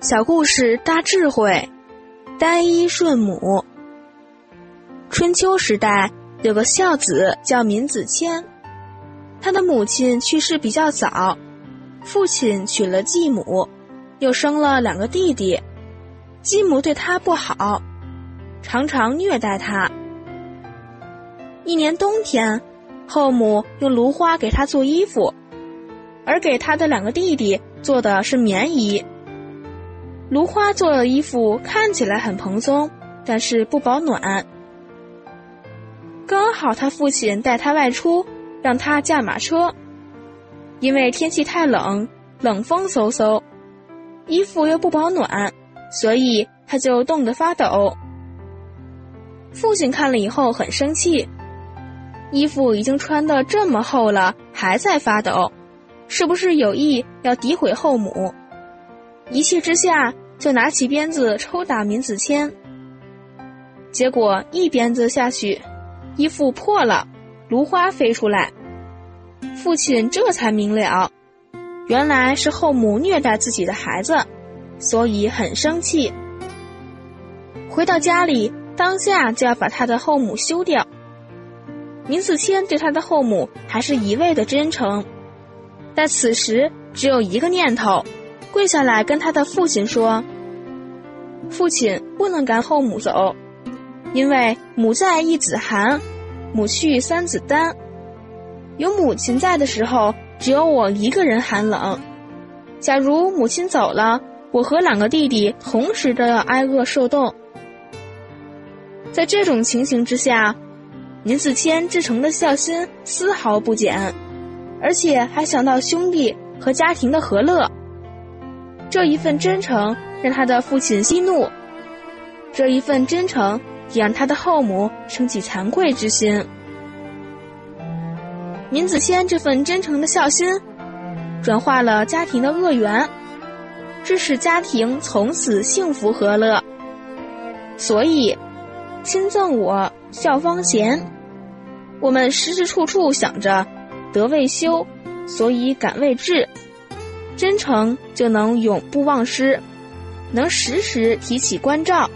小故事大智慧，单一顺母。春秋时代有个孝子叫闵子骞，他的母亲去世比较早，父亲娶了继母，又生了两个弟弟。继母对他不好，常常虐待他。一年冬天，后母用芦花给他做衣服，而给他的两个弟弟做的是棉衣。芦花做的衣服看起来很蓬松，但是不保暖。刚好他父亲带他外出，让他驾马车。因为天气太冷，冷风嗖嗖，衣服又不保暖，所以他就冻得发抖。父亲看了以后很生气，衣服已经穿得这么厚了，还在发抖，是不是有意要诋毁后母？一气之下，就拿起鞭子抽打闵子骞。结果一鞭子下去，衣服破了，芦花飞出来。父亲这才明了，原来是后母虐待自己的孩子，所以很生气。回到家里，当下就要把他的后母休掉。闵子骞对他的后母还是一味的真诚，但此时只有一个念头。跪下来跟他的父亲说：“父亲不能赶后母走，因为母在一子寒，母去三子单。有母亲在的时候，只有我一个人寒冷。假如母亲走了，我和两个弟弟同时都要挨饿受冻。在这种情形之下，林子谦至诚的孝心丝毫不减，而且还想到兄弟和家庭的和乐。”这一份真诚让他的父亲息怒，这一份真诚也让他的后母生起惭愧之心。闵子骞这份真诚的孝心，转化了家庭的恶缘，致使家庭从此幸福和乐。所以，亲赠我孝方贤。我们时时处处想着德未修，所以感未至。真诚就能永不忘失，能时时提起关照。